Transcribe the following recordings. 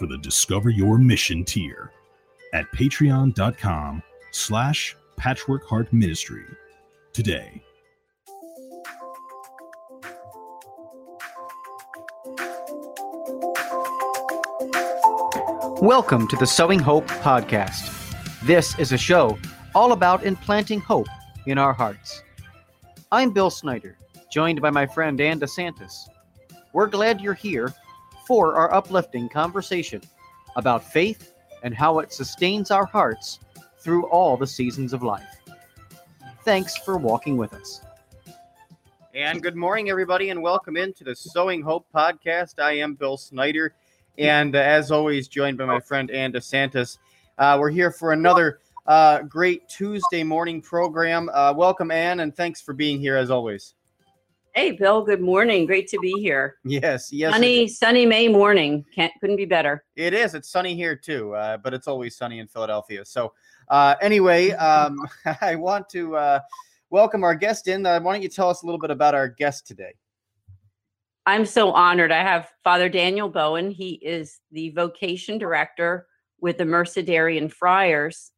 for the Discover Your Mission tier at patreon.com slash patchwork heart ministry today. Welcome to the Sowing Hope podcast. This is a show all about implanting hope in our hearts. I'm Bill Snyder, joined by my friend Ann DeSantis. We're glad you're here for our uplifting conversation about faith and how it sustains our hearts through all the seasons of life. Thanks for walking with us. And good morning, everybody, and welcome into the Sowing Hope podcast. I am Bill Snyder, and uh, as always, joined by my friend Ann DeSantis. Uh, we're here for another uh, great Tuesday morning program. Uh, welcome, Ann, and thanks for being here as always. Hey, Bill. Good morning. Great to be here. Yes, yes. Sunny, sunny May morning. Can't couldn't be better. It is. It's sunny here too, uh, but it's always sunny in Philadelphia. So, uh, anyway, um, I want to uh, welcome our guest in. Uh, why don't you tell us a little bit about our guest today? I'm so honored. I have Father Daniel Bowen. He is the vocation director with the Mercedarian Friars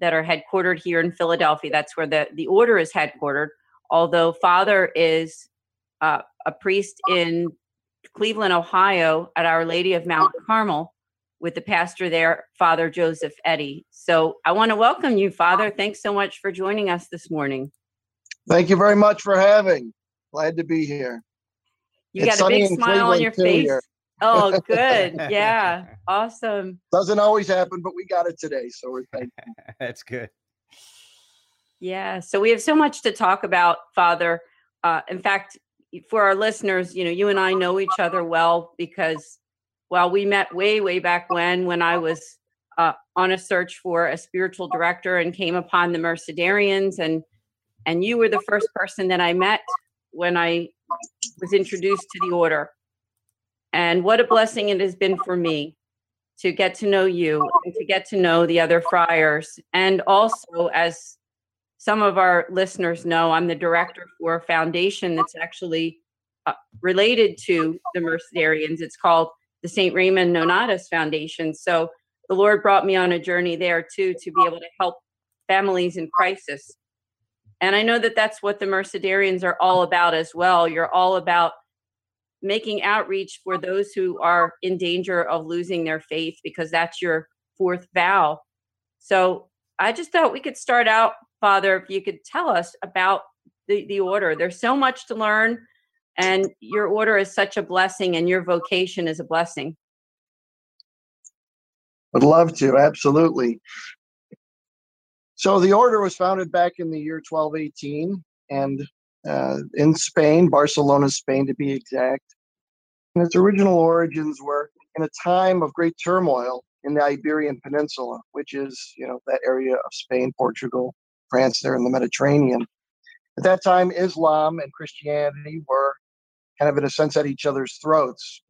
that are headquartered here in Philadelphia. That's where the, the order is headquartered. Although Father is uh, a priest in Cleveland, Ohio, at Our Lady of Mount Carmel with the pastor there, Father Joseph Eddy. So I want to welcome you, Father. Thanks so much for joining us this morning. Thank you very much for having. Glad to be here. You it's got a big smile on your face. Here. Oh, good. Yeah. awesome. Doesn't always happen, but we got it today. So we're thankful. That's good. Yeah. So we have so much to talk about, Father. Uh, in fact, for our listeners, you know, you and I know each other well because, well, we met way, way back when, when I was uh, on a search for a spiritual director and came upon the Mercedarians, and and you were the first person that I met when I was introduced to the order. And what a blessing it has been for me to get to know you and to get to know the other friars, and also as some of our listeners know, I'm the director for a foundation that's actually uh, related to the Mercedarians. It's called the St. Raymond Nonnatus Foundation. So the Lord brought me on a journey there too to be able to help families in crisis. And I know that that's what the Mercedarians are all about as well. You're all about making outreach for those who are in danger of losing their faith because that's your fourth vow. So I just thought we could start out Father, if you could tell us about the, the order. There's so much to learn, and your order is such a blessing, and your vocation is a blessing. Would love to, absolutely. So the order was founded back in the year 1218 and uh, in Spain, Barcelona, Spain to be exact. And its original origins were in a time of great turmoil in the Iberian Peninsula, which is, you know, that area of Spain, Portugal, France there in the Mediterranean. At that time, Islam and Christianity were kind of, in a sense, at each other's throats.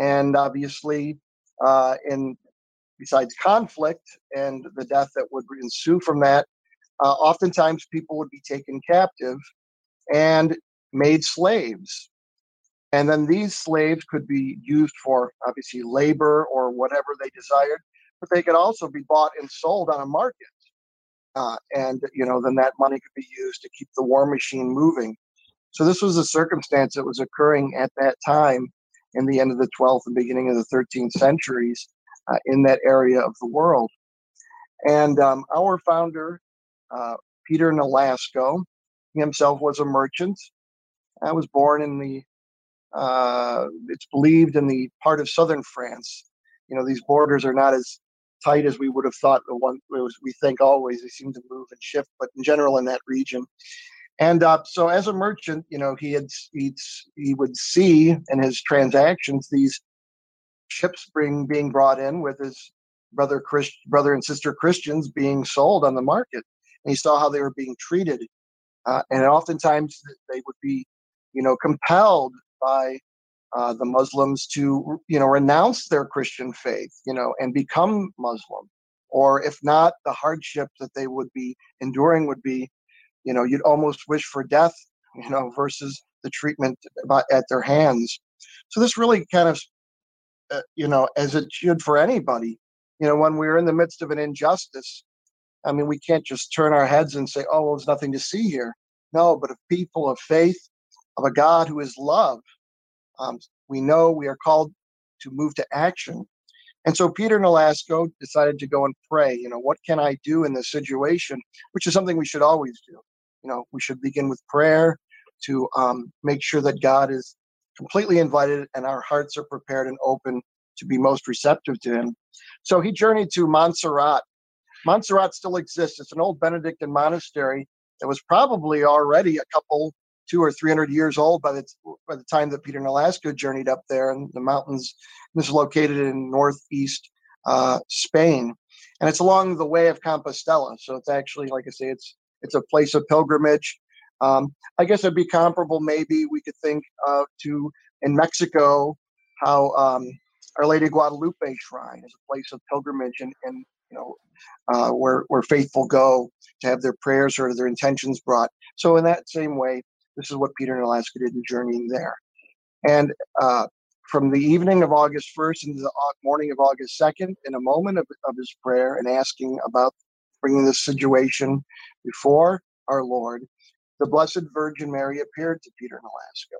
And obviously, uh, in besides conflict and the death that would ensue from that, uh, oftentimes people would be taken captive and made slaves. And then these slaves could be used for obviously labor or whatever they desired, but they could also be bought and sold on a market. Uh, and you know then that money could be used to keep the war machine moving. So this was a circumstance that was occurring at that time in the end of the 12th and beginning of the 13th centuries uh, in that area of the world. And um, our founder, uh, Peter Nolasco, himself was a merchant. I was born in the, uh, it's believed in the part of southern France. You know, these borders are not as tight as we would have thought. The one we think always they seem to move and shift, but in general in that region. And uh, so, as a merchant, you know, he had he'd, he would see in his transactions these ships being being brought in with his brother Christ, brother and sister Christians being sold on the market, and he saw how they were being treated, uh, and oftentimes they would be, you know, compelled by uh, the Muslims to, you know, renounce their Christian faith, you know, and become Muslim, or if not, the hardship that they would be enduring would be, you know, you'd almost wish for death, you know, versus the treatment at their hands. So this really kind of, uh, you know, as it should for anybody, you know, when we're in the midst of an injustice, I mean, we can't just turn our heads and say, oh, well, there's nothing to see here. No, but of people of faith, of a God who is love, um, we know we are called to move to action. And so Peter Nolasco decided to go and pray. You know, what can I do in this situation? Which is something we should always do. You know, we should begin with prayer to um, make sure that God is completely invited and our hearts are prepared and open to be most receptive to Him. So he journeyed to Montserrat. Montserrat still exists. It's an old Benedictine monastery that was probably already a couple, two or three hundred years old by the by the time that Peter Nolasco journeyed up there in the mountains. This is located in northeast uh, Spain, and it's along the way of Compostela. So it's actually, like I say, it's it's a place of pilgrimage. Um, I guess it'd be comparable, maybe we could think uh, to in Mexico how um, Our Lady Guadalupe Shrine is a place of pilgrimage and, and you know uh, where where faithful go to have their prayers or their intentions brought. So in that same way, this is what Peter Nolasco did in journeying there. And uh, from the evening of August 1st into the morning of August 2nd, in a moment of, of his prayer and asking about bringing this situation before our Lord, the Blessed Virgin Mary appeared to Peter Nolasco.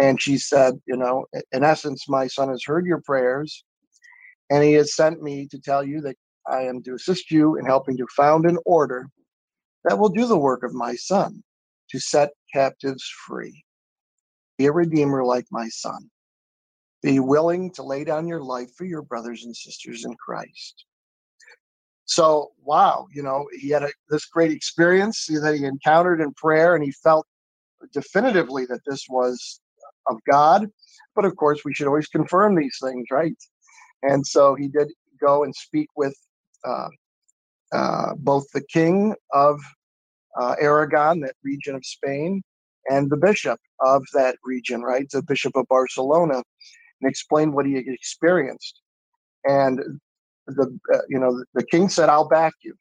And she said, You know, in essence, my son has heard your prayers, and he has sent me to tell you that I am to assist you in helping to found an order that will do the work of my son to set captives free. Be a redeemer like my son. Be willing to lay down your life for your brothers and sisters in Christ. So, wow, you know, he had a, this great experience that he encountered in prayer, and he felt definitively that this was of God. But of course, we should always confirm these things, right? And so he did go and speak with uh, uh, both the king of uh, Aragon, that region of Spain, and the bishop of that region, right? The bishop of Barcelona, and explained what he experienced. And the uh, you know the king said, "I'll back you.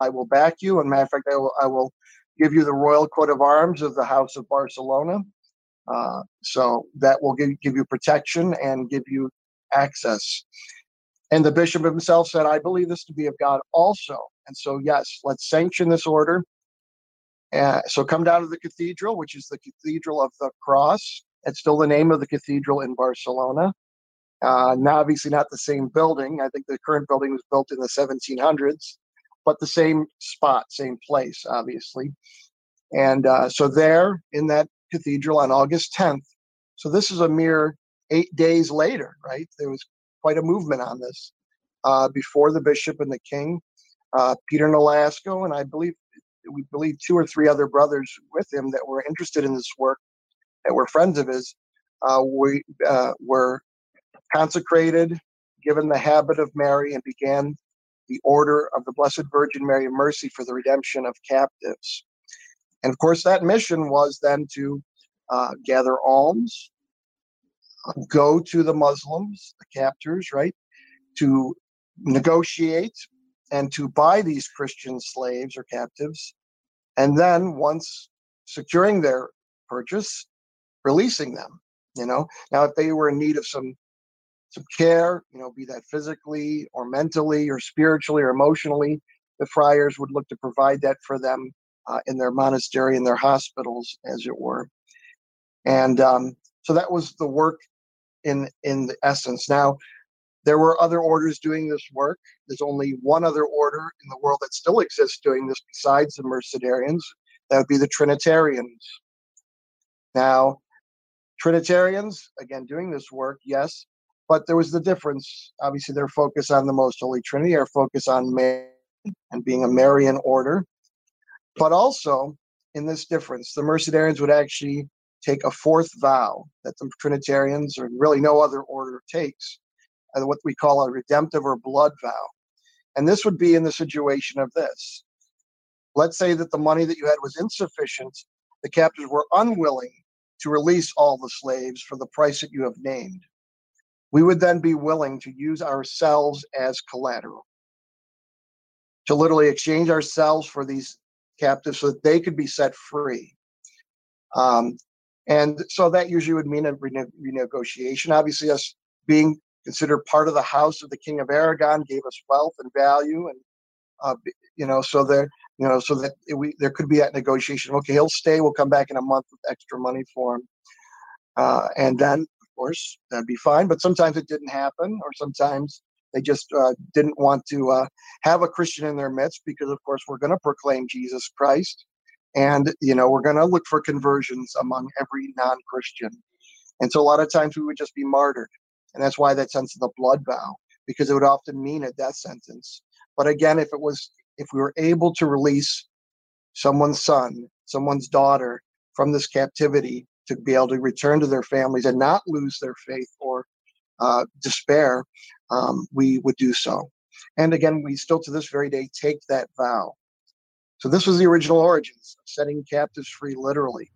I will back you." And matter of fact, I will I will give you the royal coat of arms of the House of Barcelona. Uh, so that will give, give you protection and give you access. And the bishop himself said, I believe this to be of God also. And so, yes, let's sanction this order. Uh, so come down to the cathedral, which is the Cathedral of the Cross. It's still the name of the cathedral in Barcelona. Uh, now, obviously, not the same building. I think the current building was built in the 1700s, but the same spot, same place, obviously. And uh, so, there in that cathedral on August 10th, so this is a mere eight days later, right? There was quite a movement on this uh, before the bishop and the king, uh, Peter Nolasco, and I believe we believe two or three other brothers with him that were interested in this work, that were friends of his. Uh, we uh, were consecrated, given the habit of Mary, and began the order of the Blessed Virgin Mary of Mercy for the redemption of captives. And of course, that mission was then to uh, gather alms, go to the Muslims, the captors, right, to negotiate and to buy these Christian slaves or captives. And then, once securing their purchase, releasing them. You know, now if they were in need of some some care, you know, be that physically or mentally or spiritually or emotionally, the friars would look to provide that for them uh, in their monastery, in their hospitals, as it were. And um, so that was the work in in the essence. Now, there were other orders doing this work. There's only one other order in the world that still exists doing this besides the Mercedarians. That would be the Trinitarians. Now, Trinitarians, again, doing this work, yes, but there was the difference. Obviously, their focus on the Most Holy Trinity, our focus on Mary and being a Marian order. But also, in this difference, the Mercedarians would actually take a fourth vow that the Trinitarians, or really no other order, takes. Uh, what we call a redemptive or blood vow. And this would be in the situation of this. Let's say that the money that you had was insufficient, the captors were unwilling to release all the slaves for the price that you have named. We would then be willing to use ourselves as collateral, to literally exchange ourselves for these captives so that they could be set free. Um, and so that usually would mean a rene- renegotiation. Obviously, us being considered part of the house of the King of Aragon gave us wealth and value, and uh, you know, so there, you know, so that we there could be that negotiation. Okay, he'll stay. We'll come back in a month with extra money for him, uh, and then of course that'd be fine. But sometimes it didn't happen, or sometimes they just uh, didn't want to uh, have a Christian in their midst because, of course, we're going to proclaim Jesus Christ, and you know we're going to look for conversions among every non-Christian. And so a lot of times we would just be martyred, and that's why that sense of the blood vow, because it would often mean a death sentence. But again, if it was if we were able to release someone's son, someone's daughter from this captivity to be able to return to their families and not lose their faith or uh, despair, um, we would do so. And again, we still to this very day take that vow. So this was the original origins of setting captives free, literally.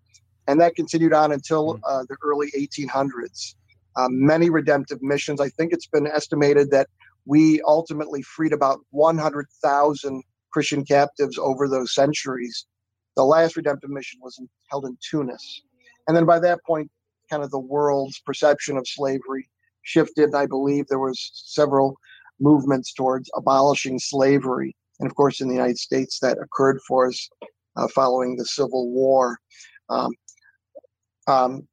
And that continued on until mm. uh, the early 1800s. Um, many redemptive missions. I think it's been estimated that we ultimately freed about 100,000 Christian captives over those centuries. The last redemptive mission was in, held in Tunis. And then by that point, kind of the world's perception of slavery shifted. I believe there was several movements towards abolishing slavery. And of course, in the United States, that occurred for us uh, following the Civil War. Um, um,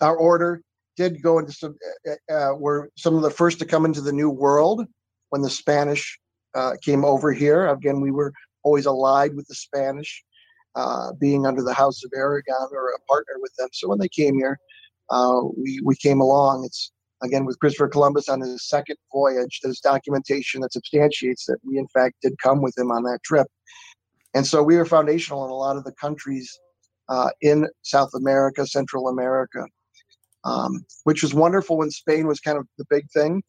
our order did go into some, uh, uh, were some of the first to come into the New World when the Spanish uh, came over here. Again, we were always allied with the Spanish, uh, being under the House of Aragon or a partner with them. So when they came here, uh, we, we came along. It's again with Christopher Columbus on his second voyage. There's documentation that substantiates that we, in fact, did come with him on that trip. And so we were foundational in a lot of the countries uh, in South America, Central America um, which was wonderful when Spain was kind of the big thing.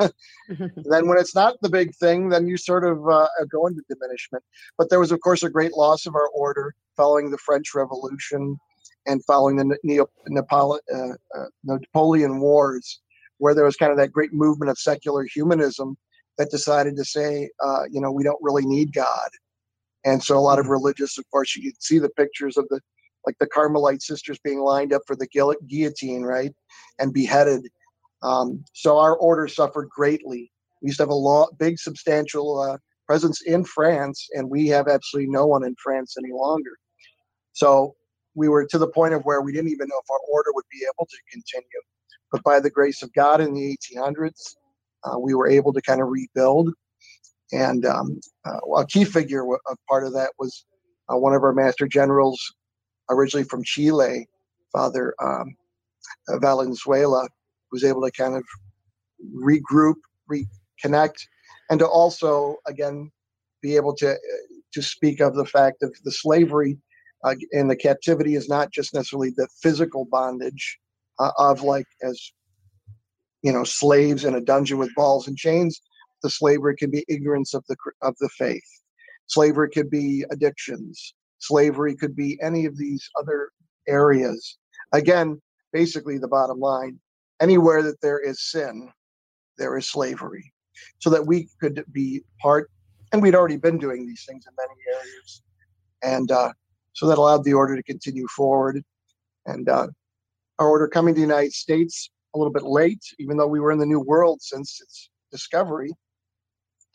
then when it's not the big thing, then you sort of uh, go into diminishment. But there was, of course, a great loss of our order following the French Revolution and following the Neo- Nepal- uh, uh, Napoleon Wars, where there was kind of that great movement of secular humanism that decided to say, uh, you know, we don't really need God. And so a lot of mm-hmm. religious, of course, you can see the pictures of the like the Carmelite sisters being lined up for the guillotine, right, and beheaded. Um, so our order suffered greatly. We used to have a big, substantial uh, presence in France, and we have absolutely no one in France any longer. So we were to the point of where we didn't even know if our order would be able to continue. But by the grace of God in the 1800s, uh, we were able to kind of rebuild. And um, uh, a key figure of part of that was uh, one of our master generals, originally from Chile, Father um, uh, Valenzuela, was able to kind of regroup, reconnect, and to also again be able to uh, to speak of the fact of the slavery uh, and the captivity is not just necessarily the physical bondage uh, of like as you know slaves in a dungeon with balls and chains. The slavery can be ignorance of the of the faith. Slavery could be addictions slavery could be any of these other areas. Again, basically, the bottom line anywhere that there is sin, there is slavery. So that we could be part, and we'd already been doing these things in many areas. And uh, so that allowed the order to continue forward. And uh, our order coming to the United States a little bit late, even though we were in the New World since its discovery,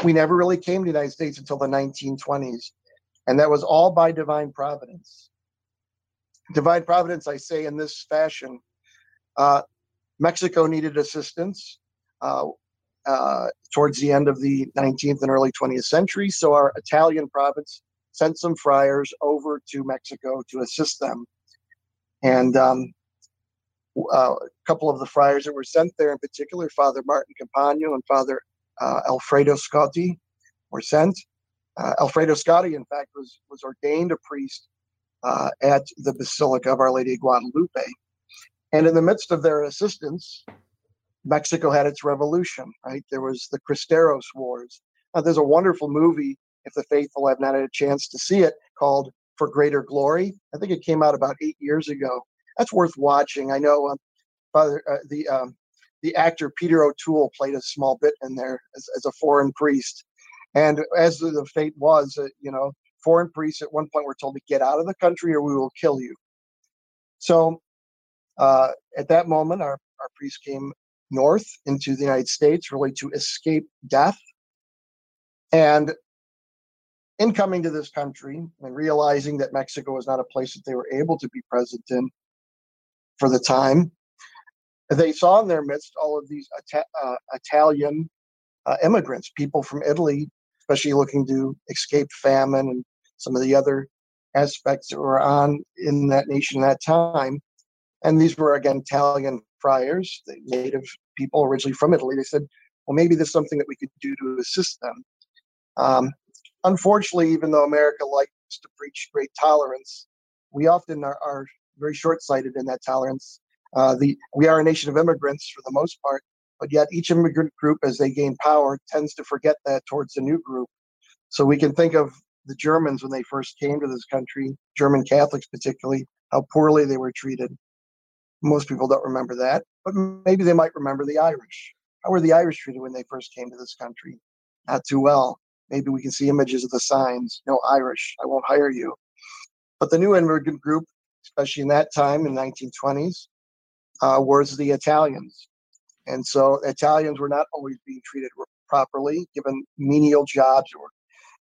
we never really came to the United States until the 1920s. And that was all by divine providence. Divine providence, I say in this fashion uh, Mexico needed assistance uh, uh, towards the end of the 19th and early 20th century. So our Italian province sent some friars over to Mexico to assist them. And um, uh, a couple of the friars that were sent there, in particular, Father Martin Campagno and Father uh, Alfredo Scotti, were sent. Uh, Alfredo Scotti, in fact, was was ordained a priest uh, at the Basilica of Our Lady of Guadalupe, and in the midst of their assistance, Mexico had its revolution, right? There was the Cristeros Wars. Uh, there's a wonderful movie, if the faithful have not had a chance to see it, called For Greater Glory. I think it came out about eight years ago. That's worth watching. I know um, Father, uh, the um, the actor Peter O'Toole played a small bit in there as, as a foreign priest. And as the fate was, uh, you know, foreign priests at one point were told to get out of the country or we will kill you. So uh, at that moment, our, our priest came north into the United States, really to escape death. And in coming to this country and realizing that Mexico was not a place that they were able to be present in for the time, they saw in their midst all of these Ita- uh, Italian uh, immigrants, people from Italy, especially looking to escape famine and some of the other aspects that were on in that nation at that time. And these were again Italian friars, the native people originally from Italy. They said, well, maybe there's something that we could do to assist them. Um, unfortunately, even though America likes to preach great tolerance, we often are, are very short sighted in that tolerance uh, the we are a nation of immigrants for the most part, but yet each immigrant group, as they gain power, tends to forget that towards the new group. So we can think of the Germans when they first came to this country, German Catholics particularly, how poorly they were treated. Most people don't remember that, but maybe they might remember the Irish. How were the Irish treated when they first came to this country? Not too well. Maybe we can see images of the signs. No Irish, I won't hire you. But the new immigrant group, especially in that time in 1920s, uh, was the Italians. And so Italians were not always being treated properly, given menial jobs, or,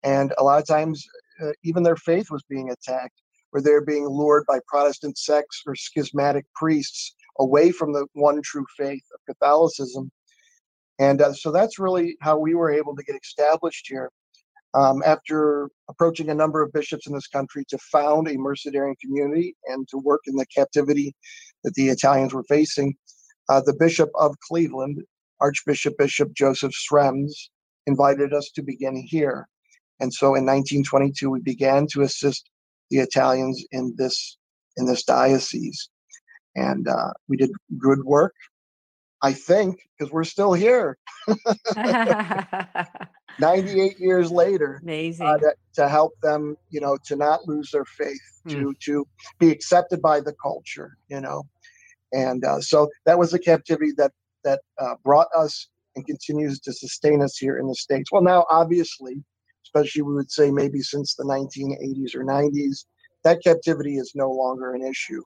and a lot of times uh, even their faith was being attacked, where they're being lured by Protestant sects or schismatic priests away from the one true faith of Catholicism. And uh, so that's really how we were able to get established here um, after approaching a number of bishops in this country to found a Mercedarian community and to work in the captivity that the Italians were facing, uh, the Bishop of Cleveland, Archbishop Bishop Joseph Schrembs, invited us to begin here. And so in 1922, we began to assist the Italians in this in this diocese, and uh, we did good work. I think because we're still here. 98 years later uh, amazing uh, to, to, help them you know to not lose their faith mm. to to be accepted by the culture you know and uh, so that was the captivity that that uh, brought us and continues to sustain us here in the states well now obviously especially we would say maybe since the 1980s or 90s that captivity is no longer an issue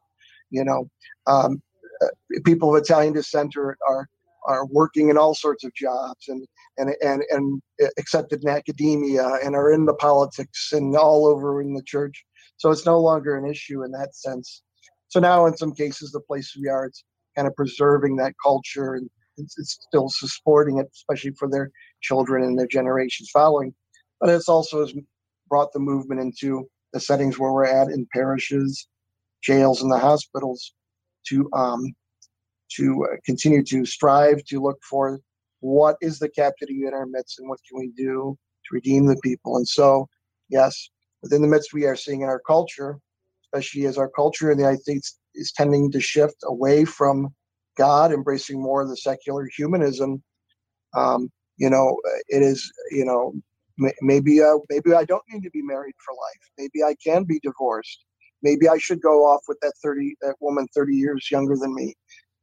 you know um, uh, people of italian descent are, are are working in all sorts of jobs and and and and accepted in academia and are in the politics and all over in the church. So it's no longer an issue in that sense. So now, in some cases, the place we are, it's kind of preserving that culture and it's, it's still supporting it, especially for their children and their generations following. But it's also has brought the movement into the settings where we're at in parishes, jails, and the hospitals to um, to uh, continue to strive to look for what is the captivity in our midst and what can we do to redeem the people. And so, yes, within the midst we are seeing in our culture, especially as our culture in the United States is tending to shift away from God, embracing more of the secular humanism. Um, you know, it is, you know, maybe uh, maybe I don't need to be married for life. Maybe I can be divorced. Maybe I should go off with that 30 that woman 30 years younger than me.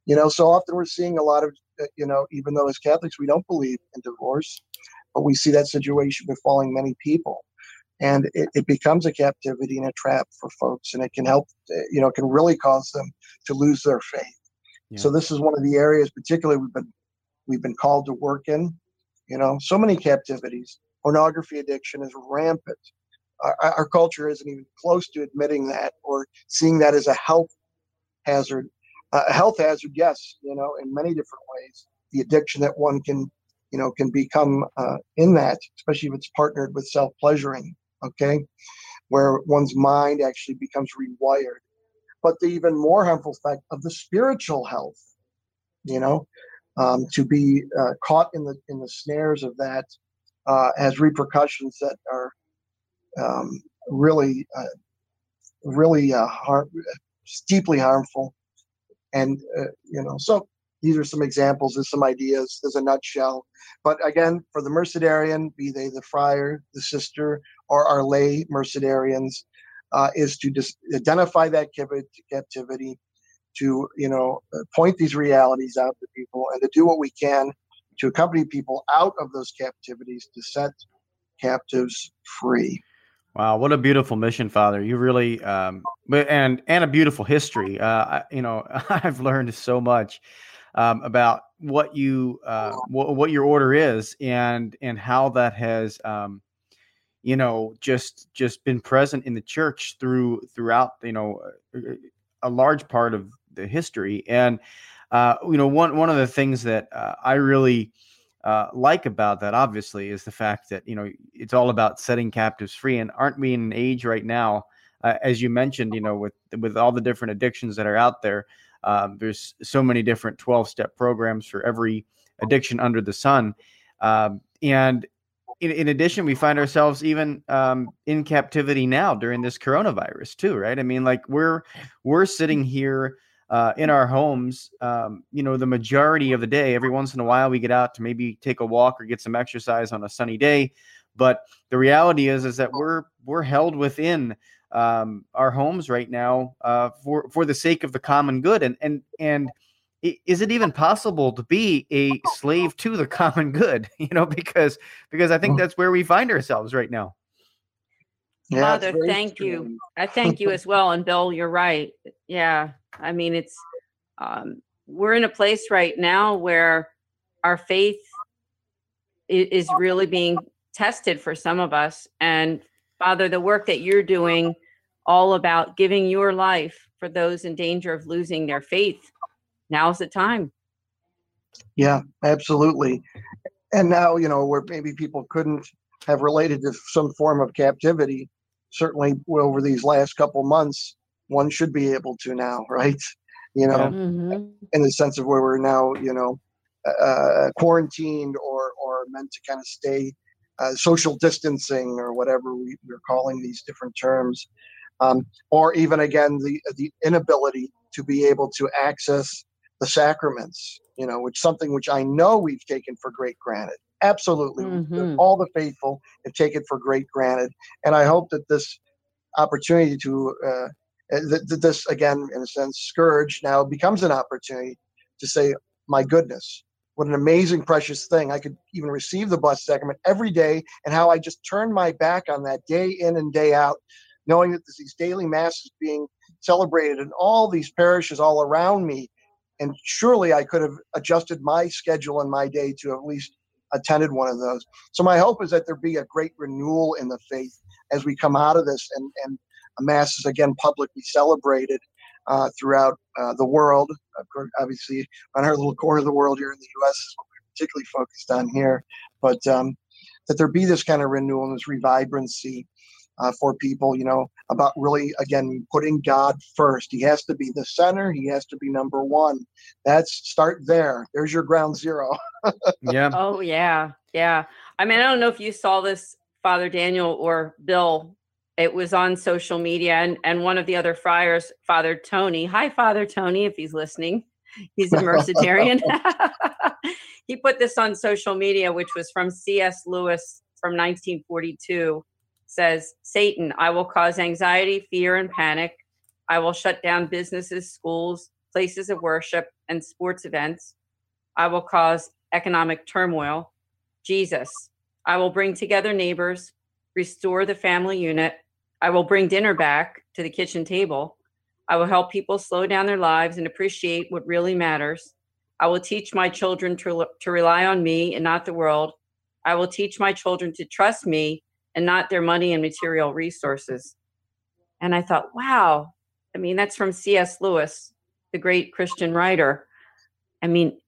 You know, so often we're seeing a lot of, uh, you know, even though as Catholics we don't believe in divorce, but we see that situation befalling many people. And it, it becomes a captivity and a trap for folks, and it can help, uh, you know, it can really cause them to lose their faith. Yeah. So this is one of the areas, particularly we've been we've been called to work in. You know, so many captivities. Pornography addiction is rampant. Our, our culture isn't even close to admitting that or seeing that as a health hazard a health hazard, yes, you know, in many different ways. The addiction that one can, you know, can become uh, in that, especially if it's partnered with self pleasuring, okay, where one's mind actually becomes rewired. But the even more harmful effect of the spiritual health, you know, um, to be uh, caught in the in the snares of that uh, has repercussions that are um, really, uh, really uh, deeply harmful and uh, you know so these are some examples and some ideas as a nutshell. But again, for the Mercedarian, be they the friar, the sister, or our lay Mercedarians, uh, is to just identify that captivity, to you know point these realities out to people, and to do what we can to accompany people out of those captivities to set captives free. Wow, what a beautiful mission, Father! You really, um, and and a beautiful history. Uh, you know, I've learned so much um, about what you, uh, what, what your order is, and and how that has, um, you know, just just been present in the church through throughout, you know, a large part of the history. And uh, you know, one one of the things that uh, I really uh, like about that, obviously, is the fact that you know it's all about setting captives free. And aren't we in an age right now, uh, as you mentioned, you know, with with all the different addictions that are out there, um, there's so many different twelve step programs for every addiction under the sun, um, and in, in, addition, we find ourselves even um, in captivity now during this coronavirus too, right? I mean, like we're we're sitting here uh, in our homes, um, you know, the majority of the day. Every once in a while, we get out to maybe take a walk or get some exercise on a sunny day. But the reality is, is that we're we're held within um, our homes right now uh, for for the sake of the common good. And and and is it even possible to be a slave to the common good? You know, because because I think that's where we find ourselves right now. Yeah, Father, thank true. you. I thank you as well. And Bill, you're right. Yeah, I mean, it's um, we're in a place right now where our faith is really being tested for some of us. And Father, the work that you're doing, all about giving your life for those in danger of losing their faith, now's the time. Yeah, absolutely. And now, you know, where maybe people couldn't have related to some form of captivity, certainly over these last couple months, one should be able to now, right? You know, mm-hmm. in the sense of where we're now, you know, uh, quarantined or or meant to kind of stay uh, social distancing or whatever we, we're calling these different terms, um, or even again the the inability to be able to access the sacraments, you know, which something which I know we've taken for great granted. Absolutely, mm-hmm. all the faithful have taken for great granted, and I hope that this opportunity to uh, that this again in a sense scourge now becomes an opportunity to say my goodness what an amazing precious thing i could even receive the blessed sacrament every day and how i just turned my back on that day in and day out knowing that there's these daily masses being celebrated in all these parishes all around me and surely i could have adjusted my schedule and my day to at least attended one of those so my hope is that there be a great renewal in the faith as we come out of this and and mass is again publicly celebrated uh, throughout uh, the world. Of course, obviously, on our little corner of the world here in the U.S. is what we're particularly focused on here. But um, that there be this kind of renewal and this revibrancy uh, for people, you know, about really, again, putting God first. He has to be the center. He has to be number one. That's start there. There's your ground zero. yeah. Oh, yeah. Yeah. I mean, I don't know if you saw this, Father Daniel or Bill, it was on social media and, and one of the other friars father tony hi father tony if he's listening he's a mercedarian he put this on social media which was from cs lewis from 1942 says satan i will cause anxiety fear and panic i will shut down businesses schools places of worship and sports events i will cause economic turmoil jesus i will bring together neighbors restore the family unit I will bring dinner back to the kitchen table. I will help people slow down their lives and appreciate what really matters. I will teach my children to, to rely on me and not the world. I will teach my children to trust me and not their money and material resources. And I thought, wow, I mean, that's from C.S. Lewis, the great Christian writer. I mean,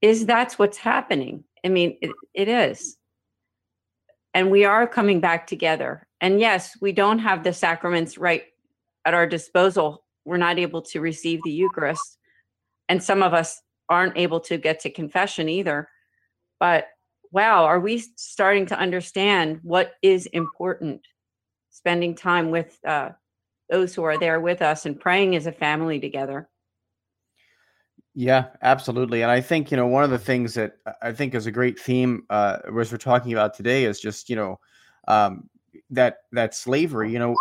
is that's what's happening? I mean, it, it is. And we are coming back together and yes, we don't have the sacraments right at our disposal. We're not able to receive the Eucharist. And some of us aren't able to get to confession either. But wow, are we starting to understand what is important? Spending time with uh, those who are there with us and praying as a family together. Yeah, absolutely. And I think, you know, one of the things that I think is a great theme, uh, as we're talking about today is just, you know, um, that, that slavery, you know,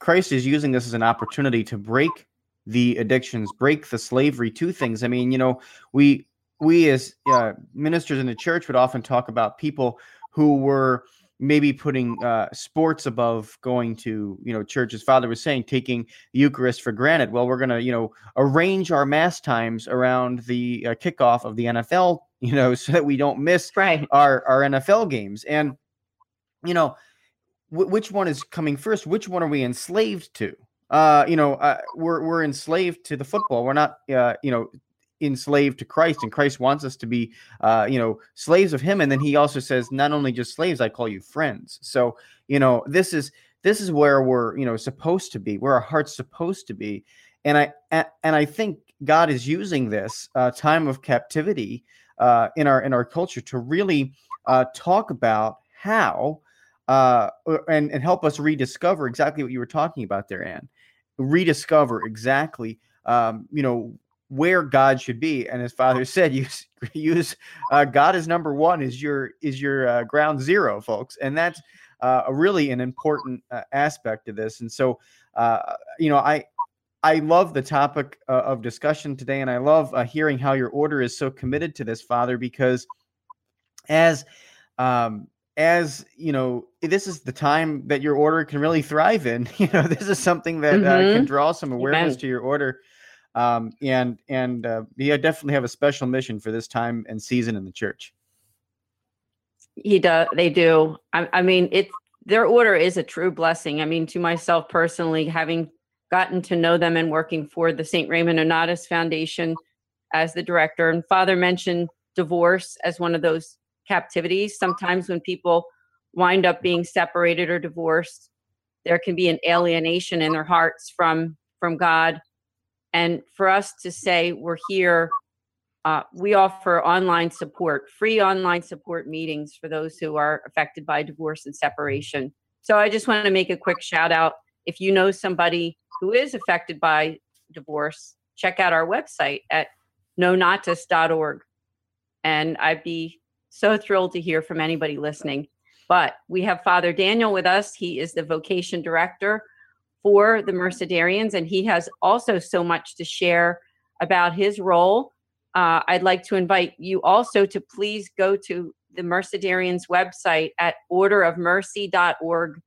Christ is using this as an opportunity to break the addictions, break the slavery to things. I mean, you know, we, we as uh, ministers in the church would often talk about people who were maybe putting uh, sports above going to you know church. As father was saying taking the eucharist for granted. Well we're going to you know arrange our mass times around the uh, kickoff of the nfl you know so that we don't miss right. our our nfl games. And you know w- which one is coming first? Which one are we enslaved to? Uh you know uh, we're we're enslaved to the football. We're not uh you know enslaved to Christ, and Christ wants us to be, uh, you know, slaves of Him. And then He also says, not only just slaves, I call you friends. So, you know, this is this is where we're, you know, supposed to be, where our heart's supposed to be. And I and I think God is using this uh, time of captivity uh, in our in our culture to really uh, talk about how uh, and and help us rediscover exactly what you were talking about there, Anne. Rediscover exactly um, you know where God should be. And as Father said, use use uh, God as number one is your is your uh, ground zero, folks, and that's uh, really an important uh, aspect of this. And so, uh, you know, I I love the topic uh, of discussion today, and I love hearing how your order is so committed to this, Father, because as um, as you know, this is the time that your order can really thrive in. You know, this is something that mm-hmm. can draw some awareness Amen. to your order um, and and uh, he definitely have a special mission for this time and season in the church. He does. They do. I, I mean, it's their order is a true blessing. I mean, to myself personally, having gotten to know them and working for the St. Raymond Nonnatus Foundation as the director, and Father mentioned divorce as one of those captivities. Sometimes when people wind up being separated or divorced, there can be an alienation in their hearts from from God and for us to say we're here, uh, we offer online support, free online support meetings for those who are affected by divorce and separation. So I just want to make a quick shout out. If you know somebody who is affected by divorce, check out our website at nonnatus.org. And I'd be so thrilled to hear from anybody listening. But we have Father Daniel with us. He is the vocation director for the Mercedarians, and he has also so much to share about his role. Uh, I'd like to invite you also to please go to the Mercedarians website at orderofmercy.org.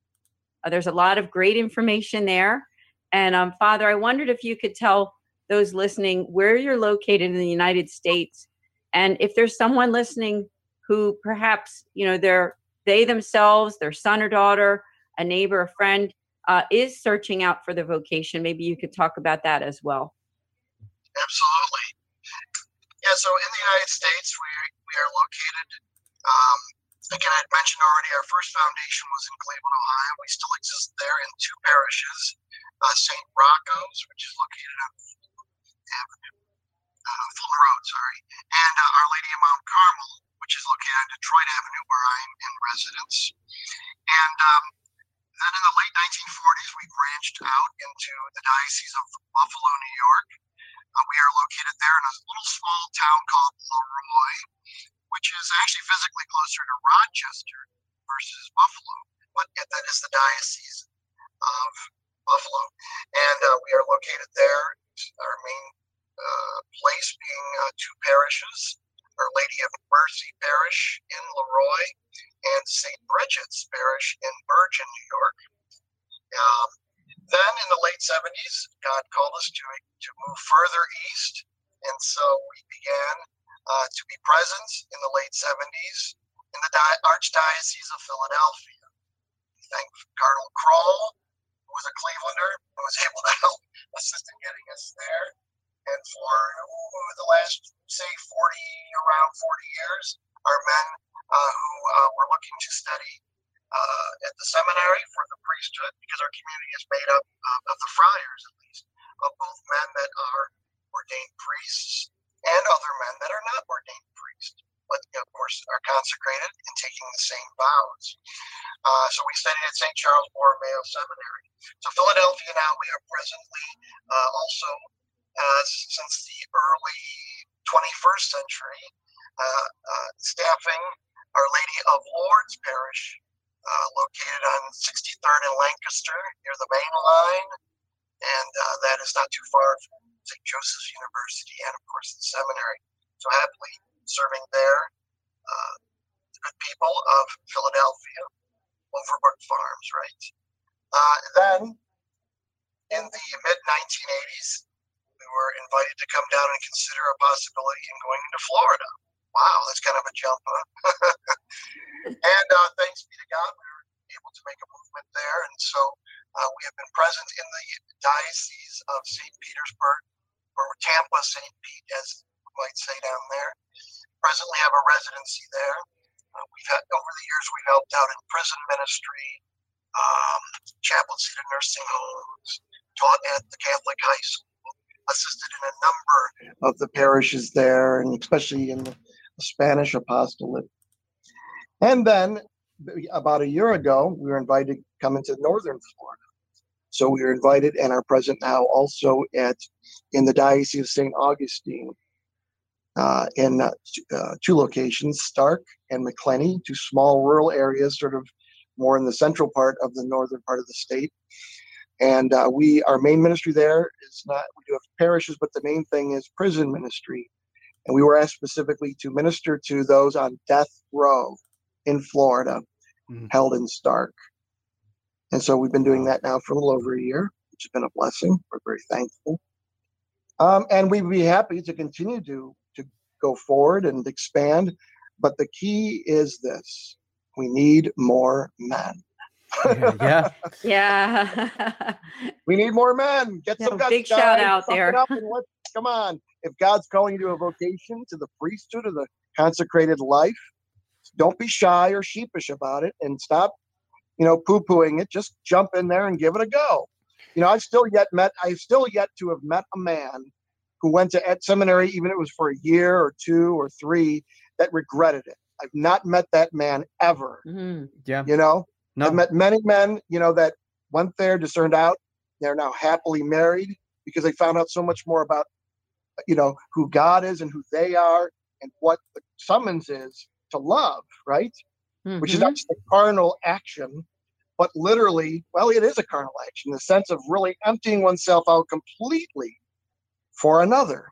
Uh, there's a lot of great information there. And um, Father, I wondered if you could tell those listening where you're located in the United States, and if there's someone listening who perhaps you know they're they themselves, their son or daughter, a neighbor, a friend uh, is searching out for the vocation. Maybe you could talk about that as well. Absolutely. Yeah, so in the United States, we, we are located, um, again, I mentioned already, our first foundation was in Cleveland, Ohio. We still exist there in two parishes uh, St. Rocco's, which is located on Avenue, uh, Fulton Road, sorry, and uh, Our Lady of Mount Carmel, which is located on Detroit Avenue, where I'm in residence. And um, then in the late 1940s, we branched out into the Diocese of Buffalo, New York. Uh, we are located there in a little small town called LeRoy, which is actually physically closer to Rochester versus Buffalo, but yet that is the Diocese of Buffalo. And uh, we are located east. And so we began uh, to be present in the late 70s in the Di- Archdiocese of Philadelphia. So at St. Charles Borromeo Seminary. So Philadelphia now we are presently uh, also uh, since the early 21st century, uh, uh, staffing Our Lady of Lourdes Parish, uh, located on 63rd and Lancaster near the main line. And uh, that is not too far from St. Joseph's University and, of course, the seminary. So happily serving there. Uh, the good people of Philadelphia, Overbrook Farms, right? Uh, then in the mid 1980s, we were invited to come down and consider a possibility in going into Florida. Wow, that's kind of a jump, huh? and uh, thanks be to God, we were able to make a movement there. And so uh, we have been present in the Diocese of St. Petersburg, or Tampa, St. Pete, as we might say down there. Presently have a residency there. Uh, we've had over the years we've helped out in prison ministry, um, chaplaincy to nursing homes, taught at the Catholic high school, assisted in a number of the parishes there, and especially in the Spanish apostolate. And then about a year ago, we were invited to come into northern Florida. So we were invited and are present now also at in the Diocese of St. Augustine uh, in uh, uh, two locations, Starke and Macclenny, two small rural areas, sort of more in the central part of the northern part of the state. And uh, we, our main ministry there is not, we do have parishes, but the main thing is prison ministry. And we were asked specifically to minister to those on death row in Florida, mm-hmm. held in Starke. And so we've been doing that now for a little over a year, which has been a blessing. We're very thankful. Um, and we'd be happy to continue to go forward and expand. But the key is this we need more men yeah. Yeah. we need more men. Get some big shout out there. come on. If God's calling you to a vocation, to the priesthood, or the consecrated life, don't be shy or sheepish about it and stop, you know, poo-pooing it. Just jump in there and give it a go. You know, I've still yet met, I've still yet to have met a man who went to ed seminary, even if it was for a year or two or three, that regretted it. I've not met that man ever. Mm-hmm. Yeah. You know, no. I've met many men, you know, that went there, discerned out. They're now happily married because they found out so much more about, you know, who God is and who they are and what the summons is to love, right? Mm-hmm. Which is not just a carnal action, but literally, well, it is a carnal action, the sense of really emptying oneself out completely for another,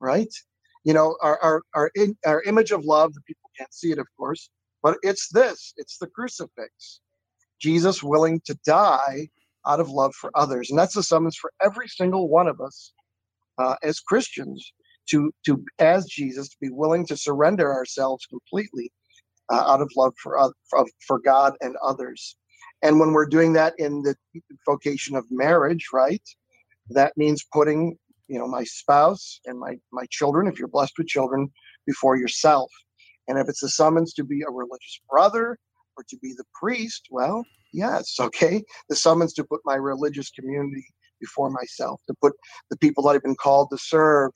right? You know, our our our, in, our image of love, the people can't see it, of course, but it's this: it's the crucifix. Jesus willing to die out of love for others. And that's the summons for every single one of us uh, as Christians to, to, as Jesus, to be willing to surrender ourselves completely uh, out of love for, for, for God and others. And when we're doing that in the vocation of marriage, right, that means putting, you know, my spouse and my, my children, if you're blessed with children, before yourself. And if it's a summons to be a religious brother, or to be the priest, well, yes, okay. The summons to put my religious community before myself, to put the people that I've been called to serve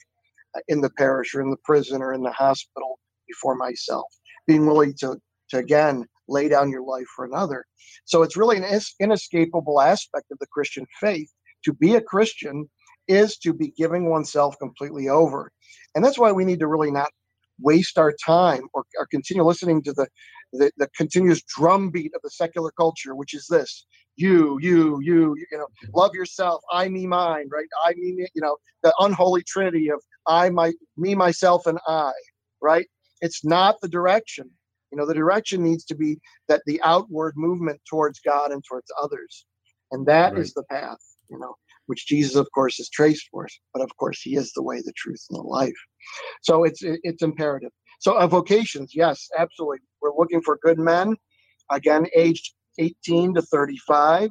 uh, in the parish or in the prison or in the hospital before myself. Being willing to, to again lay down your life for another. So it's really an inescapable aspect of the Christian faith. To be a Christian is to be giving oneself completely over. And that's why we need to really not waste our time or, or continue listening to the, the, the continuous drumbeat of the secular culture, which is this you, you, you, you know, love yourself, I, me, mine, right? I, me, me, you know, the unholy trinity of I, my, me, myself, and I, right? It's not the direction. You know, the direction needs to be that the outward movement towards God and towards others. And that right. is the path, you know, which Jesus, of course, is traced for us. But of course, he is the way, the truth, and the life. So it's it's imperative. So uh, vocations, yes, absolutely. We're looking for good men, again, aged 18 to 35,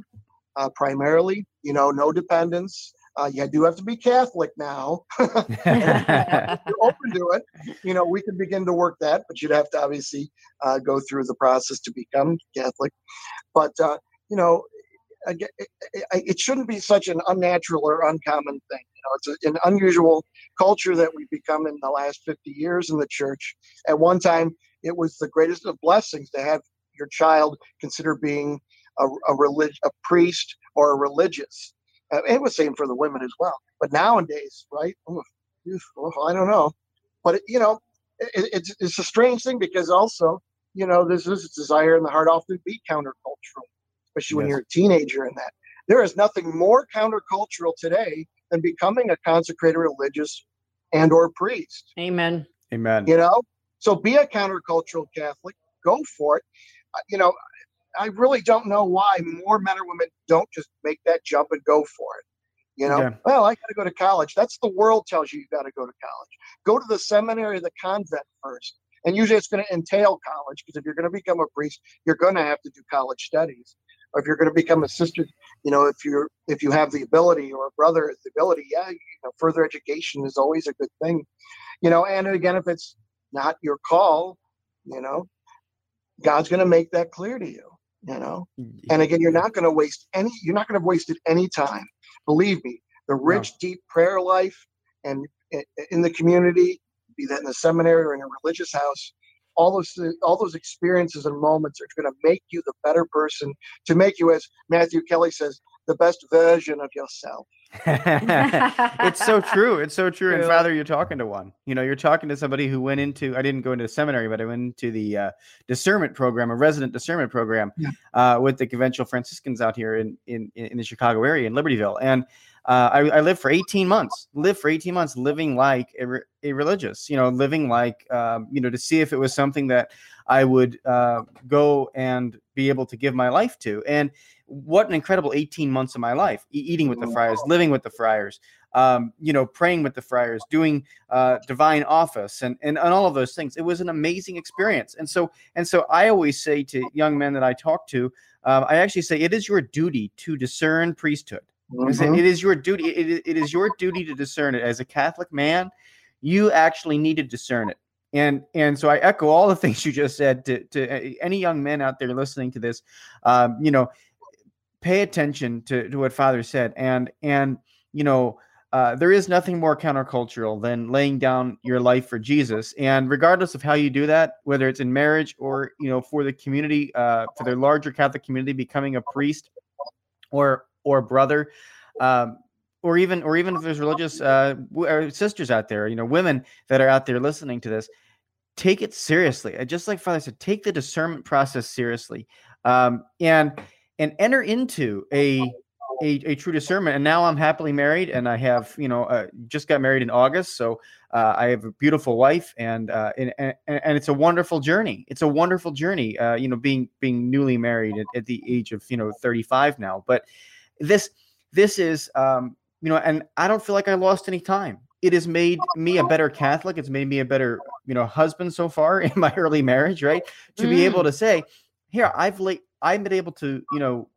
uh, primarily. You know, no dependents. Uh, you do have to be Catholic now. you're open to it. You know, we could begin to work that, but you'd have to obviously uh, go through the process to become Catholic. But uh, you know, it shouldn't be such an unnatural or uncommon thing. You know, it's an unusual culture that we've become in the last 50 years in the church. At one time, it was the greatest of blessings to have your child consider being a, a, relig- a priest or a religious. Uh, it was same for the women as well. But nowadays, right? Oh, I don't know. but it, you know, it, it's it's a strange thing because also, you know, there's this desire in the heart often to be countercultural, especially when Yes. you're a teenager in that. There is nothing more countercultural today than becoming a consecrated religious and or priest Amen. Amen. you know so be a countercultural catholic go for it Uh, you know i really don't know why more men or women don't just make that jump and go for it you know Yeah. well i got to go to college that's the world tells you you got to go to college go to the seminary or the convent first and usually it's going to entail college because if you're going to become a priest you're going to have to do college studies or if you're going to become a sister you know if you're if you have the ability or a brother has the ability yeah you know further education is always a good thing. You know and again if it's not your call you know god's going to make that clear to you you know? Mm-hmm. And again you're not going to waste any you're not going to have wasted any time. Believe me the rich deep prayer life and eh, in the community be that in the seminary or in a religious house all those all those experiences and moments are going to make you the better person to make you as matthew kelly says the best version of yourself it's so true. It's so true. And True. Father, you're talking to one. You know, you're talking to somebody who went into. I didn't go into seminary, but I went into the uh, discernment program, a resident discernment program, Yeah. uh, with the Conventual Franciscans out here in in in the Chicago area in Libertyville, and. Uh, I, I lived for 18 months, lived for 18 months living like a, re- a religious, you know, living like, um, you know, to see if it was something that I would uh, go and be able to give my life to. And what an incredible 18 months of my life e- eating with the friars living with the friars um, you know praying with the friars doing uh, divine office and, and and all of those things. It was an amazing experience. And so and so i always say to young men that i talk to um, i actually say it is your duty to discern priesthood Mhm. it is your duty it, it- it is your duty to discern it. As a catholic man you actually need to discern it. And and so i echo all the things you just said to, to uh, any young men out there listening to this um, you know pay attention to, to what father said. And and you know uh, there is nothing more countercultural than laying down your life for jesus. And regardless of how you do that whether it's in marriage or you know for the community uh, for the larger catholic community becoming a priest or or brother um, or even or even if there's religious uh, sisters out there you know women that are out there listening to this take it seriously just like father said take the discernment process seriously um, and and enter into a, a a true discernment. And now I'm happily married, and I have you know uh, just got married in August, so uh, I have a beautiful wife, and, uh, and and and it's a wonderful journey. It's a wonderful journey. Uh, you know, being being newly married at, at the age of you know 35 now, but this this is um, you know, and I don't feel like I lost any time. It has made me a better Catholic. It's made me a better, you know, husband so far in my early marriage, right? To be able to say, here, I've late, I've been able to, you know,